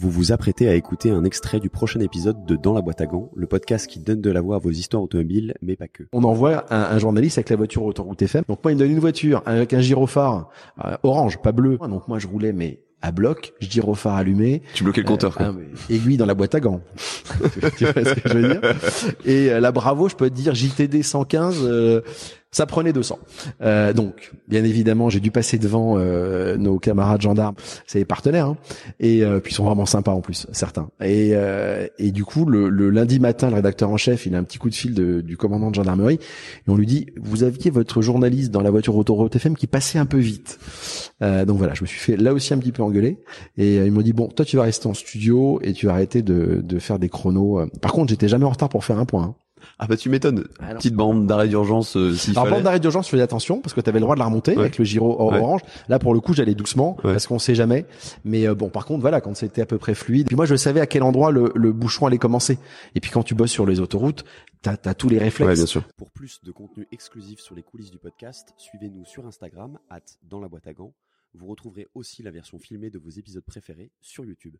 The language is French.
Vous vous apprêtez à écouter un extrait du prochain épisode de Dans la boîte à gants, le podcast qui donne de la voix à vos histoires automobiles, mais pas que. On envoie un, un journaliste avec la voiture autoroute FM. Donc moi, il me donne une voiture avec un gyrophare euh, orange, pas bleu. Donc moi, je roulais mais à bloc, gyrophare allumé. Tu bloquais le compteur. quoi. Euh, ah, aiguille dans la boîte à gants. tu vois ce que je veux dire? Et euh, la Bravo, je peux te dire JTD 115. Ça prenait 200. Euh, donc, bien évidemment, j'ai dû passer devant euh, nos camarades gendarmes, c'est les partenaires, hein, et euh, puis ils sont vraiment sympas en plus, certains. Et, euh, et du coup, le, le lundi matin, le rédacteur en chef, il a un petit coup de fil de- du commandant de gendarmerie, et on lui dit, vous aviez votre journaliste dans la voiture autoroute FM qui passait un peu vite. Euh, donc voilà, je me suis fait là aussi un petit peu engueuler, et euh, ils m'ont dit, bon, toi tu vas rester en studio et tu vas arrêter de, de faire des chronos. Par contre, j'étais jamais en retard pour faire un point. hein. Ah bah tu m'étonnes. Ah. Petite bande d'arrêt d'urgence euh, Alors, fallait. bande d'arrêt d'urgence, je faisais attention parce que tu avais le droit de la remonter Ouais. avec le gyro or- Ouais. orange. Là, pour le coup, j'allais doucement Ouais. parce qu'on sait jamais. Mais euh, bon, par contre, voilà, quand c'était à peu près fluide. Puis moi, je savais à quel endroit le, le bouchon allait commencer. Et puis quand tu bosses sur les autoroutes, t'as as tous les réflexes. Ouais, bien sûr. Pour plus de contenu exclusif sur les coulisses du podcast, suivez-nous sur Instagram, at dans la boîte à gants. Vous retrouverez aussi la version filmée de vos épisodes préférés sur YouTube.